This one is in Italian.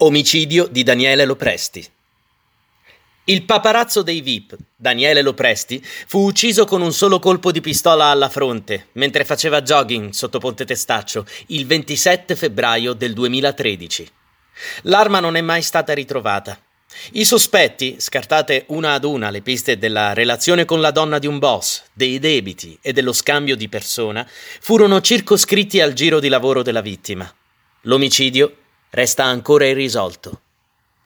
Omicidio di Daniele Lopresti. Il paparazzo dei VIP, Daniele Lopresti, fu ucciso con un solo colpo di pistola alla fronte mentre faceva jogging sotto Ponte Testaccio il 27 febbraio del 2013. L'arma non è mai stata ritrovata. I sospetti, scartate una ad una le piste della relazione con la donna di un boss, dei debiti e dello scambio di persona, furono circoscritti al giro di lavoro della vittima. L'omicidio resta ancora irrisolto.